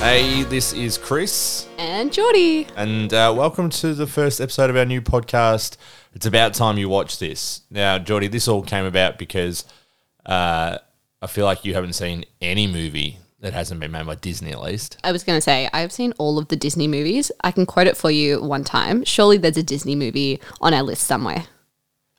Hey, this is Chris, And Geordie. and uh, welcome to the first episode of our new podcast. It's about time you watch this. Now, Geordie, this all came about because uh, I feel like you haven't seen any movie that hasn't been made by Disney, at least. I was going to say, I've seen all of the Disney movies. I can quote it for you one time. Surely there's a Disney movie on our list somewhere.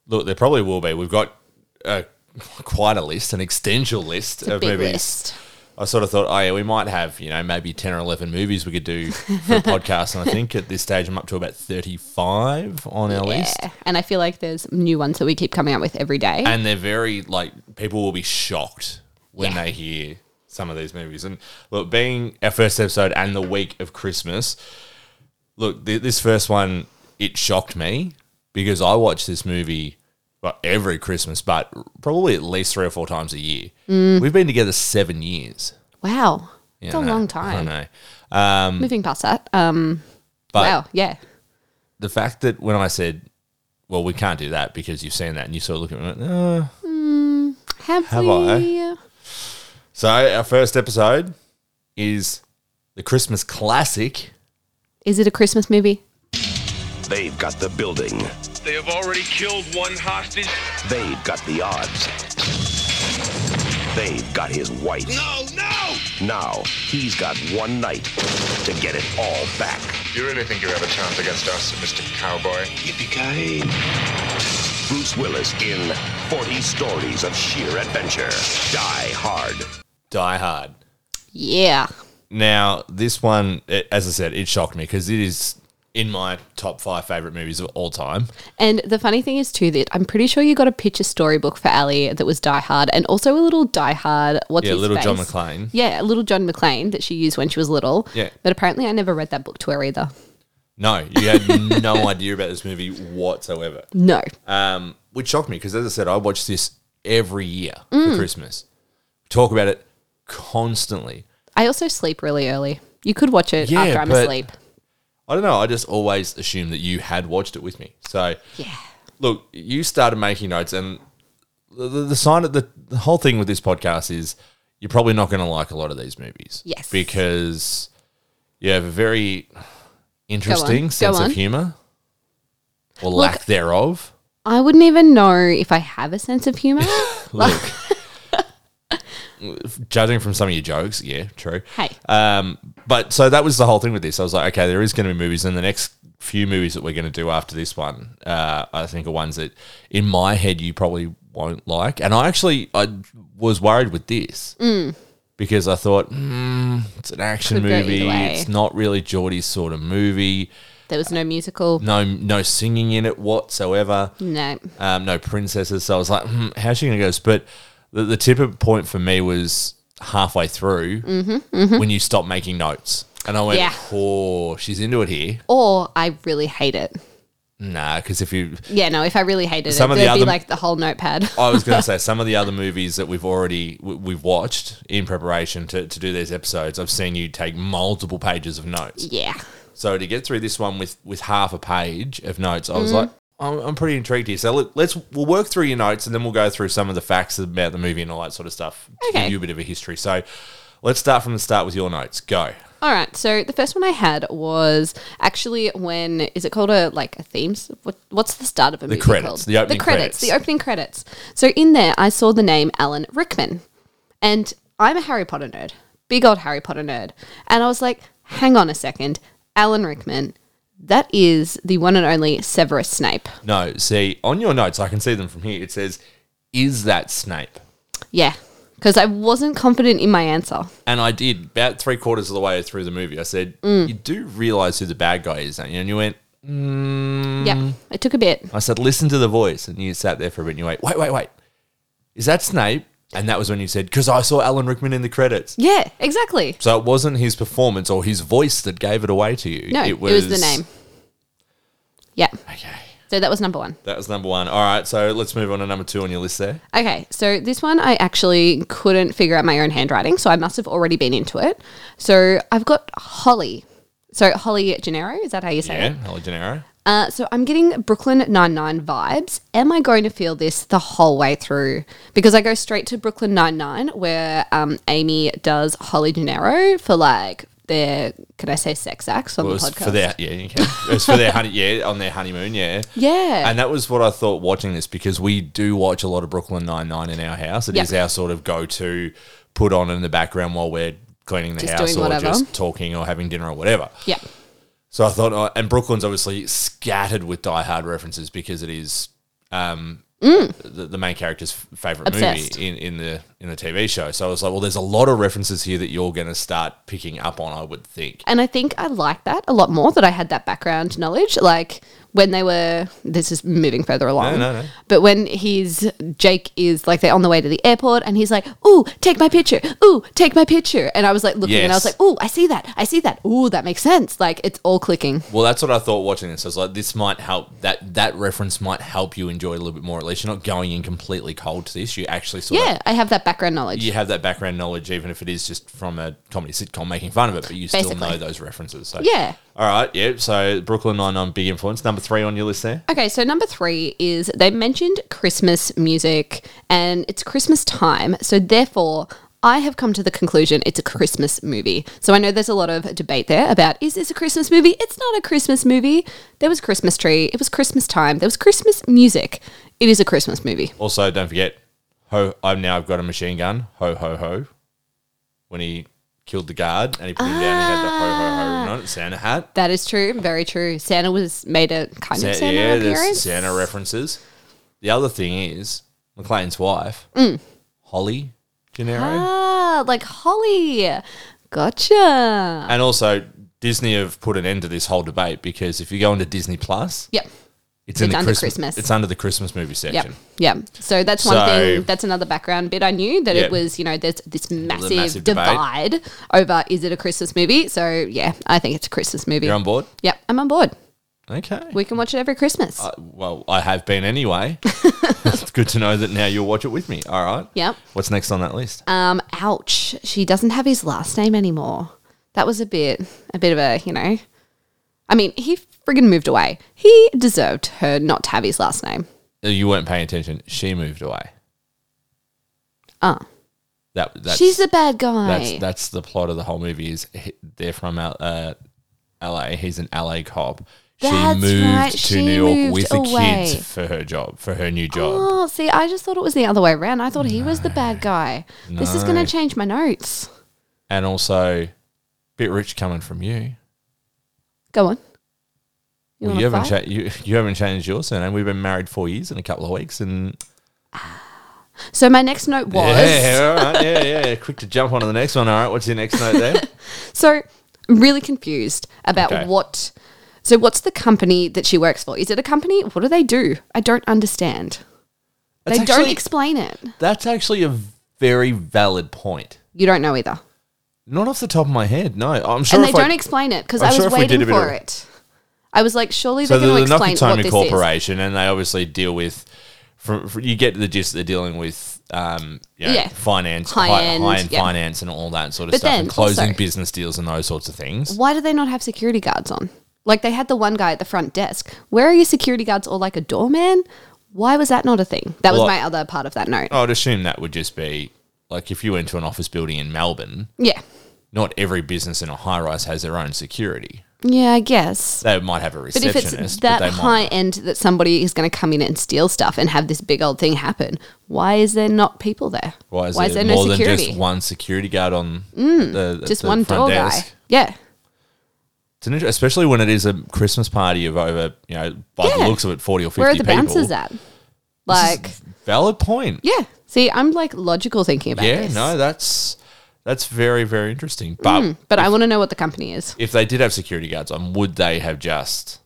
Look, there probably will be. We've got uh, quite a list, an extensive list a of big movies. list. I sort of thought, oh yeah, we might have you know maybe ten or eleven movies we could do for a podcast, and I think at this stage I'm up to about thirty-five on our list. And I feel like there's new ones that we keep coming out with every day. and they're very like people will be shocked when Yeah. they hear some of these movies. And look, being our first episode and the week of Christmas, look, th- this first one it shocked me because I watched this movie well, every Christmas, but probably at least three or four times a year. We've been together seven years. wow. It's Yeah, a I know, long I time. know. Um, Moving past that. Um, but wow. Yeah. the fact that when I said, "Well, we can't do that because you've seen that," and you sort of look at me, and went, uh, Have, Have we? So our first episode is the Christmas classic. Is it a Christmas movie? They've got the building. They have already killed one hostage. They've got the odds. They've got his wife. No, no! Now, he's got one night to get it all back. Do you really think you have a chance against us, Mr. Cowboy? Yippee-ki-yay. Bruce Willis in 40 Stories of Sheer Adventure. Die Hard. Die Hard. Yeah. Now, this one, it, as I said, it shocked me because it is in my top five favorite movies of all time. And the funny thing is too that I'm pretty sure you got a picture storybook for Ali that was Die Hard, and also a little Die Hard. What's Yeah, his little John face? McClane. Yeah, a little John McClane that she used when she was little. Yeah. But apparently, I never read that book to her either. No, you had no idea about this movie whatsoever. No. Um, which shocked me because, as I said, I watch this every year Mm. for Christmas. Talk about it constantly. I also sleep really early. You could watch it Yeah, after I'm asleep. I don't know. I just always assumed that you had watched it with me. So Yeah. look, you started making notes, and the, the, the sign of the, the whole thing with this podcast is you're probably not going to like a lot of these movies. Yes. Because you have a very interesting sense of humor or lack thereof. I wouldn't even know if I have a sense of humor. Look, judging from some of your jokes, yeah, true. hey. Um, but so that was the whole thing with this. I was like, okay, there is going to be movies, and the next few movies that we're going to do after this one, uh, I think are ones that, in my head, you probably won't like. And I actually, I was worried with this because I thought, mm, it's an action Could movie. It's not really Geordie's sort of movie. there was no musical. No, no singing in it whatsoever. No. Um, no princesses. So I was like, hmm, how's she going to go? But the, the tipping point for me was halfway through when you stopped making notes. And I went, Yeah. oh, she's into it here. Or I really hate it. Nah, because if you, Yeah, no, if I really hated Some it, of the there'd be other- like the whole notepad. I was going to say some of the other movies that we've already we've watched in preparation to, to do these episodes, I've seen you take multiple pages of notes. yeah. So to get through this one with with half a page of notes, I Mm-hmm. was like, I'm, I'm pretty intrigued here. So let, let's we'll work through your notes and then we'll go through some of the facts about the movie and all that sort of stuff to Okay. give you a bit of a history. So let's start from the start with your notes. Go. All right. So the first one I had was actually when is it called a like a themes? What, what's the start of a movie credits, called? the opening the credits, credits. the opening credits. So in there, I saw the name Alan Rickman, and I'm a Harry Potter nerd, big old Harry Potter nerd, and I was like, hang on a second, Alan Rickman. That is the one and only Severus Snape. No, see on your notes, I can see them from here. It says, "Is that Snape?" Yeah, because I wasn't confident in my answer. And I did about three quarters of the way through the movie. I said, Mm. "You do realize who the bad guy is, don't you?" And you went, mm. Yeah, it took a bit. I said, listen to the voice. And you sat there for a bit and you went, wait, wait, wait. Is that Snape? And that was when you said, because I saw Alan Rickman in the credits. Yeah, exactly. So it wasn't his performance or his voice that gave it away to you. No, it was, the name. Yeah. Okay. So that was number one. That was number one. All right. So let's move on to number two on your list there. Okay, so this one I actually couldn't figure out my own handwriting, so I must have already been into it. So I've got Holly. So Holly Gennero, is that how you say Yeah. it? Holly Gennero. Uh, so I'm getting Brooklyn Nine Nine vibes. Am I going to feel this the whole way through? Because I go straight to Brooklyn Nine Nine, where um, Amy does Holly Gennero for like their, can I say sex acts on It the podcast? for their yeah, you can. It was for their honey, yeah, on their honeymoon, yeah. Yeah. And that was what I thought watching this because we do watch a lot of Brooklyn Nine Nine in our house. It Yep. is our sort of go to put on in the background while we're cleaning the Just house or whatever. just talking or having dinner or whatever. yeah. So I thought, oh, and Brooklyn's obviously scattered with Die Hard references because it is um, the, the main character's favorite Mm. Obsessed. movie in, in the in the TV show. So I was like, well, there's a lot of references here that you're going to start picking up on. I would think. And I think I like that a lot more that I had that background knowledge. Like when they were, this is moving further along. no, no. But when he's, Jake is like, they're on the way to the airport and he's like, ooh, take my picture. Ooh, take my picture. And I was like looking and I was like, ooh, I see that. I see that. Ooh, that makes sense. Like it's all clicking. Well, that's what I thought watching this. I was like, this might help. That that reference might help you enjoy it a little bit more. At least you're not going in completely cold to this. You actually sort Yeah, of I have that background knowledge. you have that background knowledge, even if it is just from a comedy sitcom making fun of it, but you still Basically. know those references. So Yeah. All right. Yeah. So Brooklyn Nine Nine, big influence. Number three on your list there. Okay, so number three is they mentioned Christmas music and it's Christmas time. So therefore, I have come to the conclusion it's a Christmas movie. So I know there's a lot of debate there about is this a Christmas movie? It's not a Christmas movie. There was Christmas tree. It was Christmas time. There was Christmas music. It is a Christmas movie. Also, don't forget, ho! I've now I've got a machine gun. Ho ho ho! When he killed the guard and he put him down, and he had the ho ho ho written on it, Santa hat. That is true. Very true. Santa was made a kind Sa- of Santa yeah, there's appearance. Santa references. The other thing is McClane's wife, Holly Gennero, Ah, like Holly. Gotcha. and also Disney have put an end to this whole debate because if you go into Disney Plus, Yep. It's It's under Christmas, Christmas. It's under the Christmas movie section. Yeah. So that's one So- thing. That's another background bit I knew that Yeah. it was, you know, there's this massive, massive debate. divide over is it a Christmas movie? So yeah, I think it's a Christmas movie. You're on board. Yep, I'm on board. Okay. We can watch it every Christmas. Uh, well, I have been anyway. it's good to know that now you'll watch it with me. All right. Yep. What's next on that list? Um, ouch. She doesn't have his last name anymore. That was a bit, a bit of a, you know. I mean, he friggin' moved away. He deserved her not to have his last name. Uh, You weren't paying attention. She moved away. Ah, That that's she's the bad guy. that's that's the plot of the whole movie. Is he- they're from uh, L.A. He's an L.A. cop. That's she moved right, to she New York moved with the away. kids for her job, for her new job. Oh, see, I just thought it was the other way around. I thought he was the bad guy. This is going to change my notes. And also, bit rich coming from you. Go on. You Well, you haven't cha- you, you haven't changed your surname. We've been married four years in a couple of weeks, and ah. so my next note was yeah, all right, yeah, yeah. Quick to jump onto the next one. All right, what's your next note there? so I'm really confused about Okay. what. So what's the company that she works for? Is it a company? What do they do? I don't understand. That's they don't explain it. That's actually a very valid point. You don't know either, Not off the top of my head, no. I'm sure and they if I- don't explain it because I'm I was sure if we waiting a bit for of- it. I was like, surely So they're going there's to explain what this Corporation, and they obviously deal with. From, from- you get the gist they're dealing with, um, you know, Yeah. finance, High high, end, high end yeah. finance, and all that sort of But stuff, then and closing also- business deals and those sorts of things. Why do they not have security guards on? Like they had the one guy at the front desk. Where are your security guards or like a doorman? Why was that not a thing? That was Well, my other part of that note. I would assume that would just be like if you went to an office building in Melbourne, Yeah. not every business in a high rise has their own security. Yeah, I guess. They might have a But receptionist, if it's that they high might. end that somebody is going to come in and steal stuff and have this big old thing happen, why is there not people there? Why is, there, no more security? Mm, than just one security guard on the, the Just the one front door desk? guy. Yeah. It's an inter- especially when it is a Christmas party of over, you know, by the Yeah. looks of it, forty or fifty Where are the people. bouncers at? Like, Valid point. yeah. See, I'm like logical thinking about this. Yeah, this. no, that's that's very very interesting. But Mm, but I want to know what the company is. if they did have security guards on, would they have just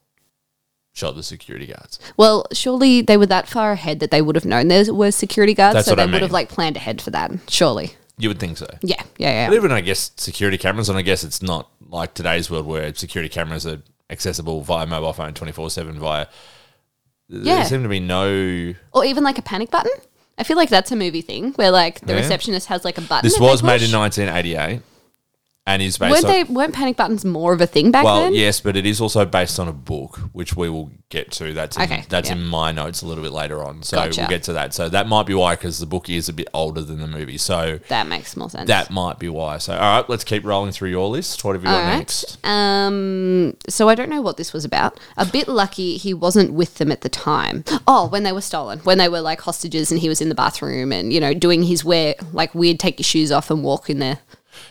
shot the security guards? Well, surely they were that far ahead that they would have known there were security guards, That's so what they I would mean. have like planned ahead for that. Surely. You would think so. Yeah, yeah, yeah. But even I guess security cameras, and I guess it's not like today's world where security cameras are accessible via mobile phone twenty four seven via. Yeah. There seem to be no. Or even like a panic button. I feel like that's a movie thing where like the Yeah. receptionist has like a button. This that they was made in nineteen eighty eight. And is based weren't on they weren't panic buttons more of a thing back then? well, then? yes, but it is also based on a book, which we will get to. That's in, Okay, that's yeah. in my notes a little bit later on, so Gotcha. we'll get to that. So that might be why, because the book is a bit older than the movie. So That makes more sense. that might be why. So all right, let's keep rolling through your list. What have you got All right. next? Um, so I don't know what this was about. A bit lucky he wasn't with them at the time. Oh, when they were stolen, when they were like hostages, and he was in the bathroom and you know doing his wear like weird take your shoes off and walk in there.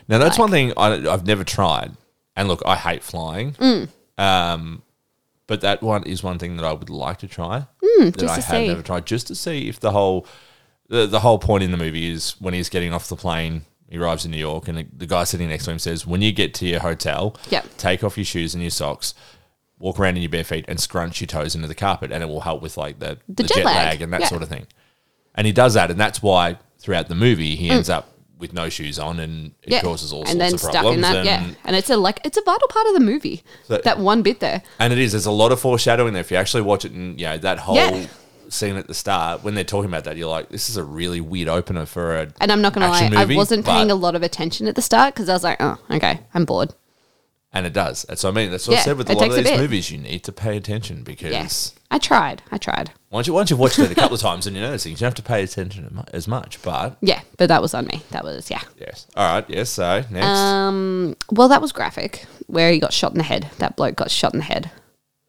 Now that's one thing I, I've never tried, and look, I hate flying. Mm. Um, but that one is one thing that I would like to try. that Mm, just I to have see. never tried, just to see if the whole the, the whole point in the movie is when he's getting off the plane. He arrives in New York, and the, the guy sitting next to him says, "When you get to your hotel, Yep. take off your shoes and your socks." Walk around in your bare feet and scrunch your toes into the carpet, and it will help with like the, the, jet, lag. and that yeah. sort of thing. And he does that, and that's why throughout the movie Mm. he ends up with no shoes on, and it causes all and sorts then of stuck problems. in that. and, yeah, and it's a like it's a vital part of the movie. So- that one bit there. and it is. There's a lot of foreshadowing there. If you actually watch it, and you know that whole Yeah. scene at the start when they're talking about that, you're like, this is a really weird opener for a. And I'm not gonna lie, movie, I wasn't paying a lot of attention at the start because I was like, oh, okay, I'm bored. And it does. That's what I mean. That's what I Yeah, said with a it lot of takes a these bit. movies. You need to pay attention because Yes, I tried. I tried. once you once you've watched it a couple of times and you notice things, you don't have to pay attention as mu- as much. But Yeah, but that was on me. That was yeah. yes, all right, yes. So next, Um, well, that was graphic where he got shot in the head. That bloke got shot in the head,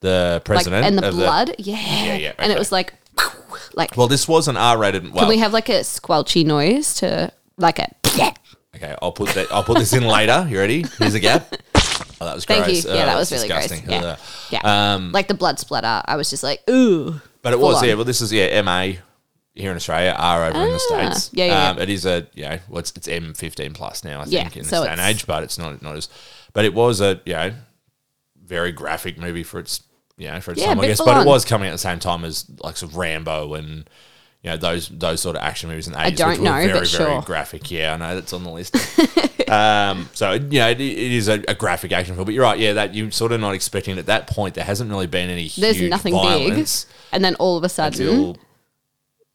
the president like, and the of blood. yeah, yeah, and it was like, like. well, this was an R-rated. Well, can we have like a squelchy noise to like a? Okay, I'll put that. I'll put this in later. You ready? Here's a gap. Oh, that was Thank gross. you. Oh, Yeah, that was really disgusting. gross. Yeah, yeah. Um, like the blood splatter. I was just like, ooh. But it Full was, on. yeah. Well, this is yeah, MA here in Australia, R over in the Ah, states. yeah, yeah, Um, it is a you know, what's it's M fifteen plus now, I Yeah, think, in this so day and it's- age. But it's not not as. But it was a you know very graphic movie for its you know for its Yeah, time, I bit guess. full But on. it was coming at the same time as like sort of Rambo and. You know those those sort of action movies in the eighties, don't know, very but very graphic. Yeah, I know that's on the list. um, so you know it, it is a, a graphic action film, but you're right. Yeah, that you're sort of not expecting at that point. There hasn't really been any There's huge nothing big, and then all of a sudden, until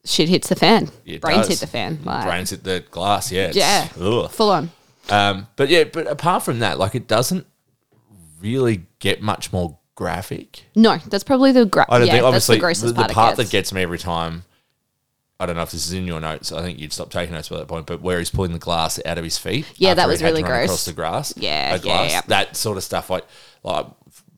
shit hits the fan. It Brains does. hit the fan. Like, brains hit the glass. Yeah, Yeah. ugh. full on. Um, but yeah, but apart from that, like it doesn't really get much more graphic. No, that's probably the gra- I don't yeah, think. that's Obviously, the grossest the, the part, it that gets. gets me every time. I don't know if this is in your notes. I think you'd stop taking notes by that point. But where he's pulling the glass out of his feet. Yeah, that was really gross. Across the grass. Yeah, uh, yeah, glass. yeah. That sort of stuff. Like, like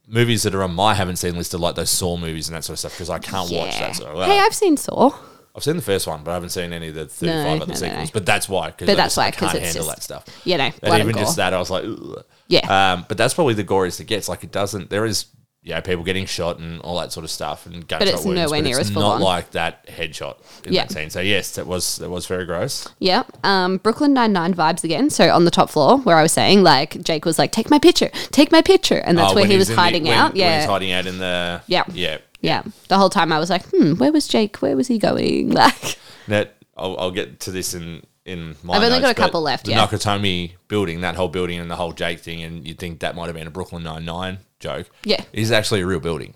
movies that are on my haven't seen listed, like those Saw movies and that sort of stuff, because I can't watch that. Sort of, well, hey, I've seen Saw. I've seen the first one, but I haven't seen any of the 35 No, other no, sequels. no. But that's why. But I that's just- why, I 'cause can't it's handle just- that stuff. You know, And even just that, I was like, Ugh. Yeah. Um, but that's probably the goriest it gets. Like it doesn't. There is, you know, people getting shot and all that sort of stuff, and gunshot it's wounds. nowhere but near it's as full not on. like that headshot in Yeah. that scene. So yes, that was that was very gross. Yeah. Um, Brooklyn Nine Nine vibes again. So on the top floor, where I was saying, like Jake was like, "Take my picture, take my picture," and that's Oh, where when he was in the- hiding when- out. when Yeah. he's hiding out in the Yeah. yeah. yeah. The whole time I was like, "Hmm, where was Jake? Where was he going?" Like, That I'll, I'll get to this in in my. I've only got notes, a couple left, The yeah. Nakatomi building, that whole building, and the whole Jake thing, and you'd think that might have been a Brooklyn Nine Nine joke. Yeah. it is actually a real building.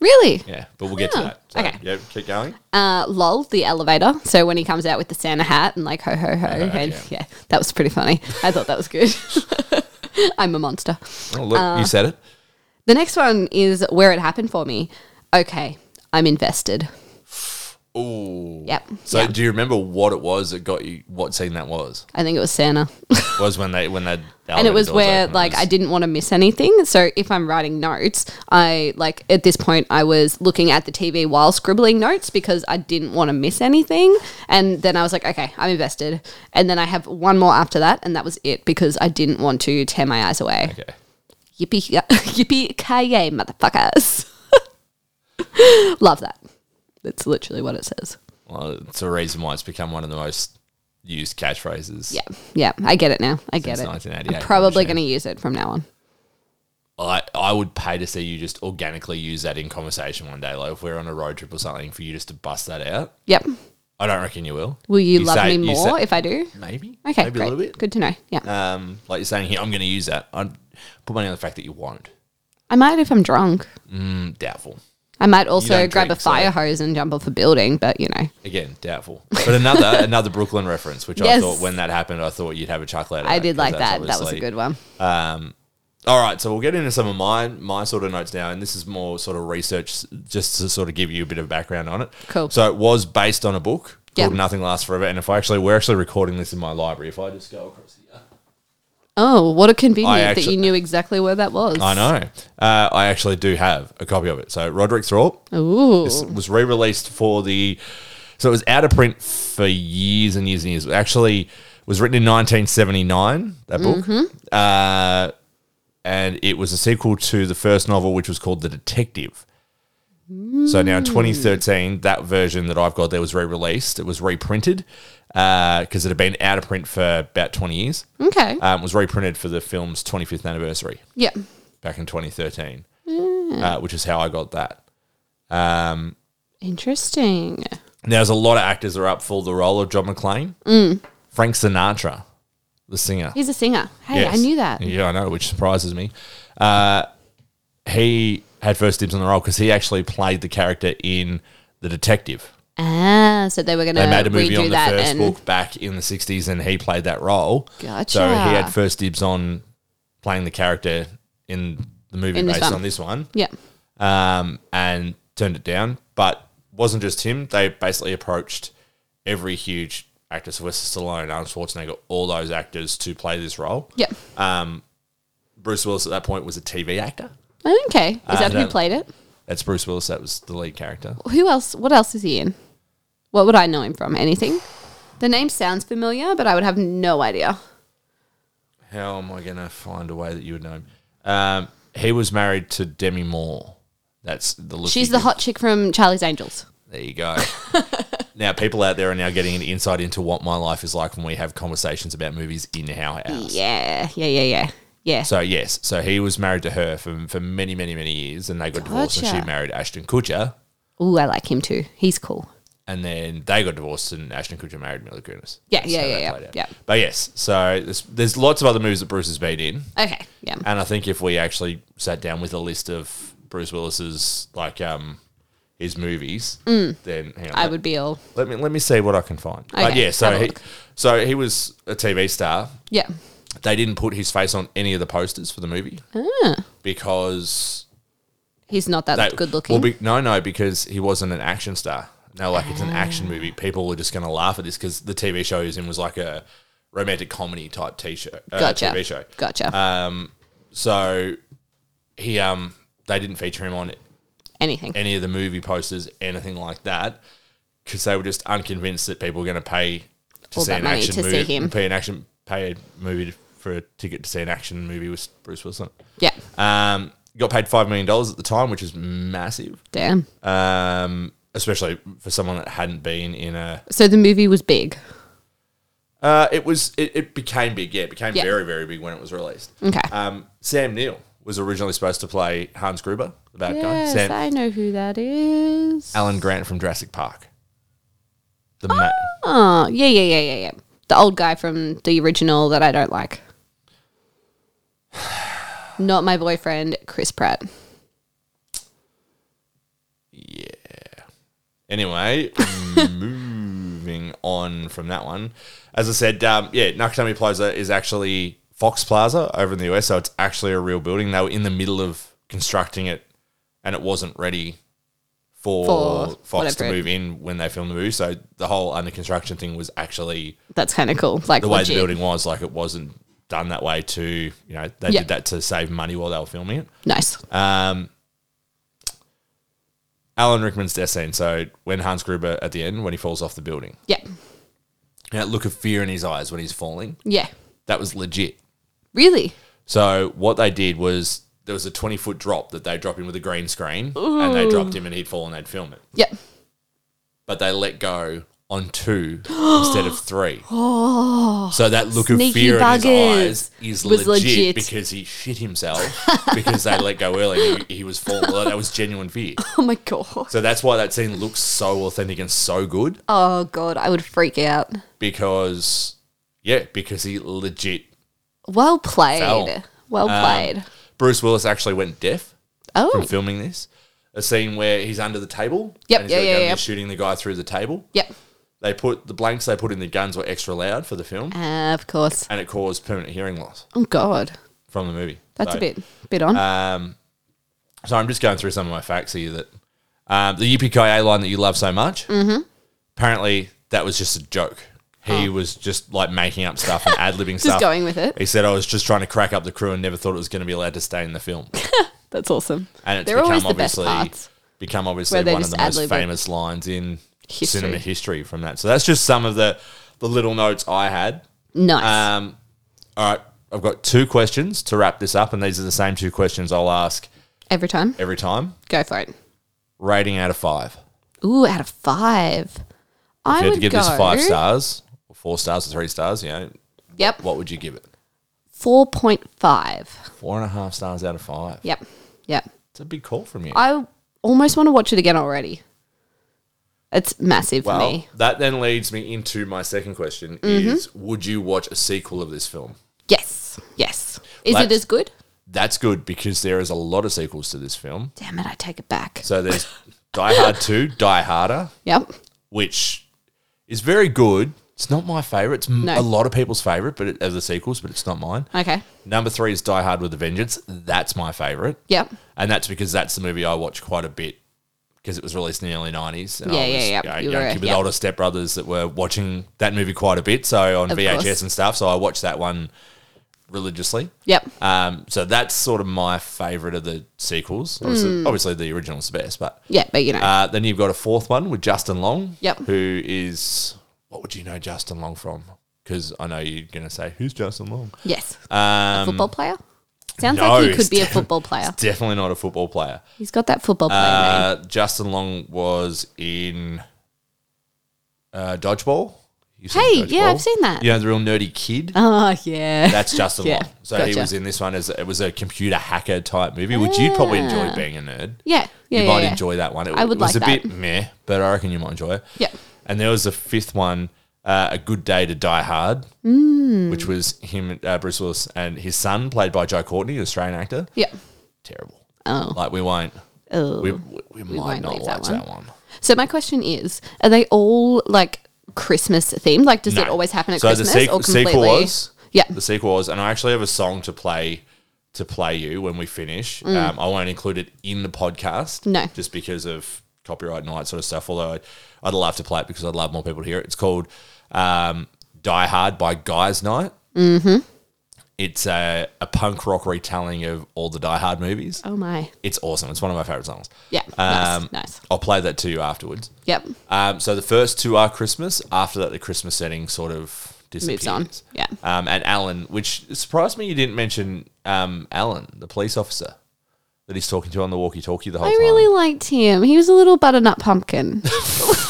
really? Yeah, but we'll get to Oh, that. So, okay. Yeah, keep going. Uh, lol, the elevator. So when he comes out with the Santa hat and like ho ho ho, and yeah. yeah, that was pretty funny. I thought that was good. I'm a monster. Oh, look, Uh, you said it. The next one is where it happened for me. Okay, I'm invested. Ooh. Yep. So yeah. do you remember what it was that got you? What scene that was? I think it was Santa. Was when they when they and it was where like I didn't want to miss anything. So if I'm writing notes, I like at this point I was looking at the TV while scribbling notes because I didn't want to miss anything. And then I was like, okay, I'm invested. And then I have one more after that, and that was it because I didn't want to tear my eyes away. Okay. Yippee yippee ki yay, motherfuckers! Love that. That's literally what it says. Well, it's a reason why it's become one of the most used catchphrases. Yeah, yeah, I get it now. I get it. 1988, I'm probably going to use it from now on. I, I would pay to see you just organically use that in conversation one day. Like if we're on a road trip or something, for you just to bust that out. Yep. I don't reckon you will. Will you, You love say- me you more say- if I do? Maybe. Okay, Maybe great. a little bit. Good to know. Yeah, Um, like you're saying here, I'm going to use that. I'd put money on the fact that you won't. I might if I'm drunk. Mm, doubtful. I might also grab drink, a so- fire hose and jump off a building, but you know, Again, doubtful. But another another Brooklyn reference, which I Yes. thought when that happened, I thought you'd have a chuckle at. I did like that. That was a good one. Um, all right, so we'll get into some of my my sort of notes now, and this is more sort of research, just to sort of give you a bit of background on it. Cool. So it was based on a book Yep. called Nothing Lasts Forever, and if I actually we're actually recording this in my library, if I just go across here, Oh, what a convenient that actually- you knew exactly where that was. I know uh, I actually do have a copy of it. So Roderick Thorp Ooh. this was re-released for the, so it was out of print for years and years and years. It actually was written in 1979. That book. Uh, and it was a sequel to the first novel, which was called The Detective. So now in 2013, that version that I've got there was re-released. It was reprinted because it had been out of print for about 20 years. Okay. Um, it was reprinted for the film's 25th anniversary yeah. back in 2013, uh, which is how I got that. Um, Interesting. now, there's a lot of actors that are up for the role of John McClane. Frank Sinatra, the singer. He's a singer. Hey, I knew that. Yeah, I know, which surprises me. Uh, he had first dibs on the role because he actually played the character in The Detective. Ah, so they were going to They made a movie on the that first and book back in the 60s and he played that role. Gotcha. So he had first dibs on playing the character in the movie In based one. on this one. yeah. um, and turned it down. But wasn't just him. They basically approached every huge actor, Sylvester Stallone, Arnold Schwarzenegger, all those actors to play this role. Yeah. Um, Bruce Willis at that point was a TV actor. Okay. Is that who played it? That's Bruce Willis. That was the lead character. Who else? What else is he in? What would I know him from? Anything? The name sounds familiar, but I would have no idea. How am I going to find a way that you would know him? Um, he was married to Demi Moore. That's the look. She's he the hot chick from Charlie's Angels. There you go. now, people out there are now getting an insight into what my life is like when we have conversations about movies in our house. Yeah, yeah, yeah, yeah, yeah. So yes, so he was married to her for, for many, many, many years, and they got divorced, and Gotcha. she married Ashton Kutcher, Ooh, I like him too. He's cool. and then they got divorced, and Ashton Kutcher married Mila Kunis. Yeah, That's yeah, how yeah, that yeah, played out. yeah. But yes, so there's, there's lots of other movies that Bruce has been in, Okay, yeah. and I think if we actually sat down with a list of Bruce Willis's like um his movies, then hang on, Mm. I let- would be all. let me let me see what I can find. But Okay, yeah, so have a he look. so he was a TV star. Yeah. They didn't put his face on any of the posters for the movie Ah. because He's not that good looking. Well, be, no, no, because he wasn't an action star. No, like it's an action movie. People were just going to laugh at this because the TV show he was in was like a romantic comedy type t-shirt, uh, gotcha. TV show. Gotcha. Um, so he um they didn't feature him on Anything. any of the movie posters, anything like that, because they were just unconvinced that people were going to pay to All see that an money action to see movie, him. pay an action, pay a movie for a ticket to see an action movie with Bruce Willis. on yeah. Um, got paid five million dollars at the time, which is massive Damn. um, especially for someone that hadn't been in a. So the movie was big. Uh, it was it, it became big. Yeah, it became Yeah. very very big when it was released. Okay. Um, Sam Neill was originally supposed to play Hans Gruber, the bad guy. yes, Sam I know who that is. Alan Grant from Jurassic Park. The ma- Oh, yeah, yeah, yeah, yeah, yeah. The old guy from the original that I don't like. Not my boyfriend, Chris Pratt. Yeah. Anyway, moving on from that one. As I said, um, yeah, Nakatomi Plaza is actually Fox Plaza over in the US, so it's actually a real building. They were in the middle of constructing it, and it wasn't ready for, For Fox to it- move in when they filmed the movie. So the whole under construction thing was actually That's kind of cool. Like the way legit. the building was. Like it wasn't done that way to you know they Yeah. did that to save money while they were filming it. Nice. Um, Alan Rickman's death scene. So when Hans Gruber at the end, when he falls off the building, Yeah. that look of fear in his eyes when he's falling, Yeah. that was legit. Really? So what they did was there was a twenty foot drop that they drop him with a green screen, and they dropped him, and he'd fall, and they'd film it. Yeah. But they let go on two instead of three. so that look of fear in his eyes is legit, legit. because he shit himself because they let go early. He, he was falling. That was genuine fear. Oh my god. So that's why that scene looks so authentic and so good Oh god, I would freak out. because, yeah, because he legit. Well played. Fell. Well um, played. Bruce Willis actually went deaf oh. from filming this. a scene where he's under the table. Yep, and he's yeah, yeah, yeah. shooting the guy through the table. Yep. They put the blanks they put in the guns were extra loud for the film, Uh, of course. and it caused permanent hearing loss Oh God, from the movie. that's So, a bit bit on. Um, so I'm just going through some of my facts here. That um, the yippee line that you love so much. Mm-hmm. Apparently, that was just a joke. He was just like making up stuff and ad libbing stuff. Oh. going with it. He said, "I was just trying to crack up the crew and never thought it was going to be allowed to stay in the film." that's awesome. And it's They're become always the best obviously parts. become obviously Where they one of just the most ad-lib it. famous lines in History. cinema history from that. So that's just some of the the little notes I had. Nice. Um, all right, I've got two questions to wrap this up, and these are the same two questions I'll ask Every time, every time. go for it. Rating out of five. Ooh, out of five, I If you had would to give go this five stars, or four stars, or three stars, you know, Yep, what would you give it? four point five. Four and a half stars out of five. Yep, yep. It's a big call from you. I almost want to watch it again already. It's massive for well, me. that then leads me into my second question: Mm-hmm. Is would you watch a sequel of this film? Yes, yes. Is it Let's- as good? That's good because there is a lot of sequels to this film. Damn it, I take it back. So there's Die Hard 2, Die Harder, Yep. which is very good. It's not my favorite. It's m No. a lot of people's favorite, but it, of the sequels, but it's not mine. Okay. Number three is Die Hard with a Vengeance. That's my favorite, Yep. and that's because that's the movie I watch quite a bit because it was released in the early nineties. And Yeah, I yeah, was, yeah. You know, young kid with yeah. older stepbrothers that were watching that movie quite a bit. So on Of VHS course. and stuff. So I watched that one religiously. Yep. Um, so that's sort of my favorite of the sequels. Obviously, Hmm. obviously the original's the best, but Yeah, but you know. uh, then you've got a fourth one with Justin Long. Yep. Who is what would you know Justin Long from? Because I know you're going to say who's Justin Long. yes. Um, football player? Sounds no, like he could be a football player. Definitely not a football player. He's got that football player name. Uh, Justin Long was in uh, Dodgeball. You Hey, yeah, I've seen that. You know the real nerdy kid. Oh, yeah. That's Justin Yeah, Long. So he was in this one as it was a computer hacker type movie, which you'd probably enjoy being a nerd. yeah. Yeah. you yeah, might enjoy that one. It, I would it was like a that. bit meh, but I reckon you might enjoy it. Yeah. And there was a fifth one, uh, A Good Day to Die Hard, Mm. which was him, uh, Bruce Willis, and his son, played by Joe Courtney, an Australian actor. Yeah. Terrible. Oh. Like we won't. Oh. We, we, we might won't not leave that one. that one. So my question is, are they all like Christmas themed? Like, does it always happen at so Christmas or completely? sequel was Yeah. the sequel was, and I actually have a song to play to play you when we finish. Um, I won't include it in the podcast, Mm. No. just because of copyright and all that sort of stuff. Although I'd, I'd love to play it because I'd love more people to hear it. It's called um, "Die Hard" by Guys Night. Mm-hmm. It's a, a punk rock retelling of all the Die Hard movies. Oh my. It's awesome. It's one of my favorite songs. Yeah. Um, nice. Nice. I'll play that to you afterwards. Yep. Um, so the first two are Christmas. After that, the Christmas setting sort of disappears. Moves on. Yeah. Um, and Alan, which surprised me you didn't mention um, Alan, the police officer that he's talking to on the walkie-talkie the whole time. I time. really liked him. He was a little butternut pumpkin.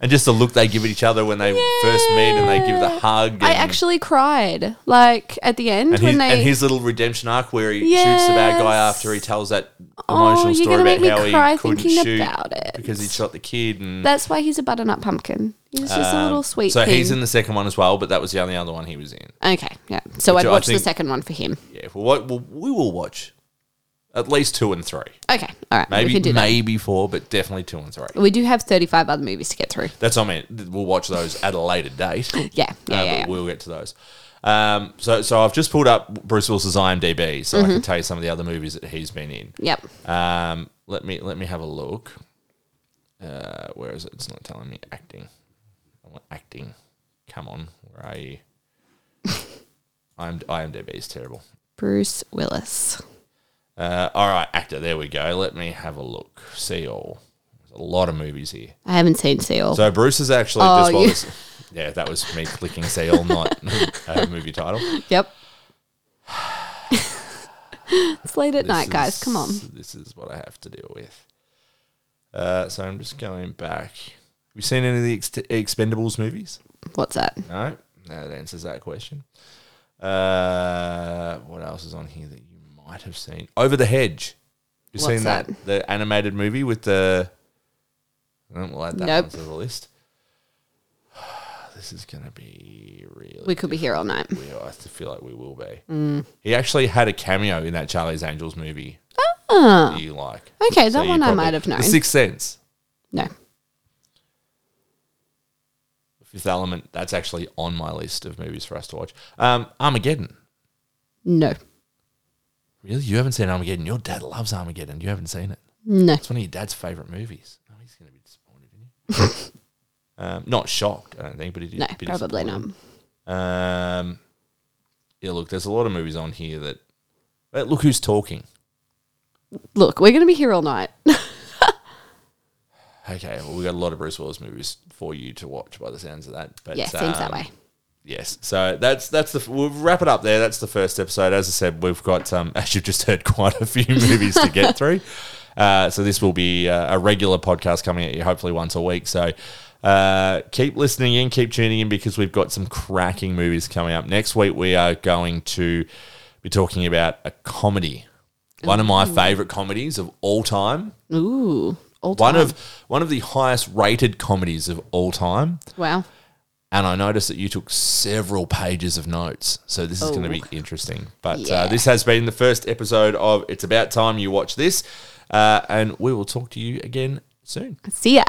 and just the look they give at each other when they first meet and they give the hug. And, I actually cried, like at the end and when his, they. and his little redemption arc where he shoots the bad guy Yes. after he tells that Oh, emotional you're story gonna make about me how he cry couldn't thinking shoot about it. because he shot the kid. And That's why he's a butternut pumpkin. He's just a um, little sweet. So he's in the second one as well, but that was the only other one he was in. Okay, yeah. So Which I'd I watch the think- second one for him. Yeah, well, we'll, we will watch at least two and three. Okay, all right. we Maybe can do that. maybe four, but definitely two and three. We do have thirty-five other movies to get through. That's what I mean. We'll watch those at a later date. Yeah, yeah, Uh, yeah. yeah. We'll get to those. Um, so, so I've just pulled up Bruce Willis's IMDb, so Mm-hmm. I can tell you some of the other movies that he's been in. Yep. Um, let me let me have a look. Uh, where is it? It's not telling me acting. I want acting. Come on, where are you? I'm IMDb is terrible. Bruce Willis. Uh, all right, actor. There we go. Let me have a look. See all. There's a lot of movies here. I haven't seen Seal. So Bruce is actually Oh, just while you- this, yeah, that was me clicking see all, not a movie title. yep. it's late at This night, guys. Come on. This is what I have to deal with. Uh, so I'm just going back. Have you seen any of the Ex- Expendables movies? What's that? No, that answers that question. Uh, what else is on here that you might have seen? Over the Hedge. You What's seen that? that? The animated movie with the. Oh, we'll add that Nope. one to the list. This is going to be really. We could be here all night. We, I feel like we will be. Mm. He actually had a cameo in that Charlie's Angels movie. that you like. Okay, that you one I probably- might have known. The Sixth Sense, No. The Fifth Element. That's actually on my list of movies for us to watch. Um, Armageddon. No. Really, you haven't seen Armageddon? Your dad loves Armageddon. You haven't seen it. No. It's one of your dad's favorite movies. Oh, he's going to be disappointed in you. um, not shocked, I don't think, but he did. No, probably not. Um, yeah, look, there's a lot of movies on here that. But look who's talking. Look, we're going to be here all night. Okay, well, we got a lot of Bruce Willis movies for you to watch by the sounds of that. But yeah, seems that um, way. Yes, so that's that's the we'll wrap it up there. That's the first episode. As I said, we've got um, as you've just heard quite a few movies to get through. Uh, so this will be uh, a regular podcast coming at you, hopefully once a week. So uh, keep listening in, keep tuning in because we've got some cracking movies coming up. Next week we are going to be talking about a comedy, one of my favorite comedies of all time. Ooh. All time. One of one of the highest rated comedies of all time. Wow. And I noticed that you took several pages of notes. So this is going to be interesting. But Yeah. uh, this has been the first episode of It's About Time You Watch This. Uh, and we will talk to you again soon. See ya.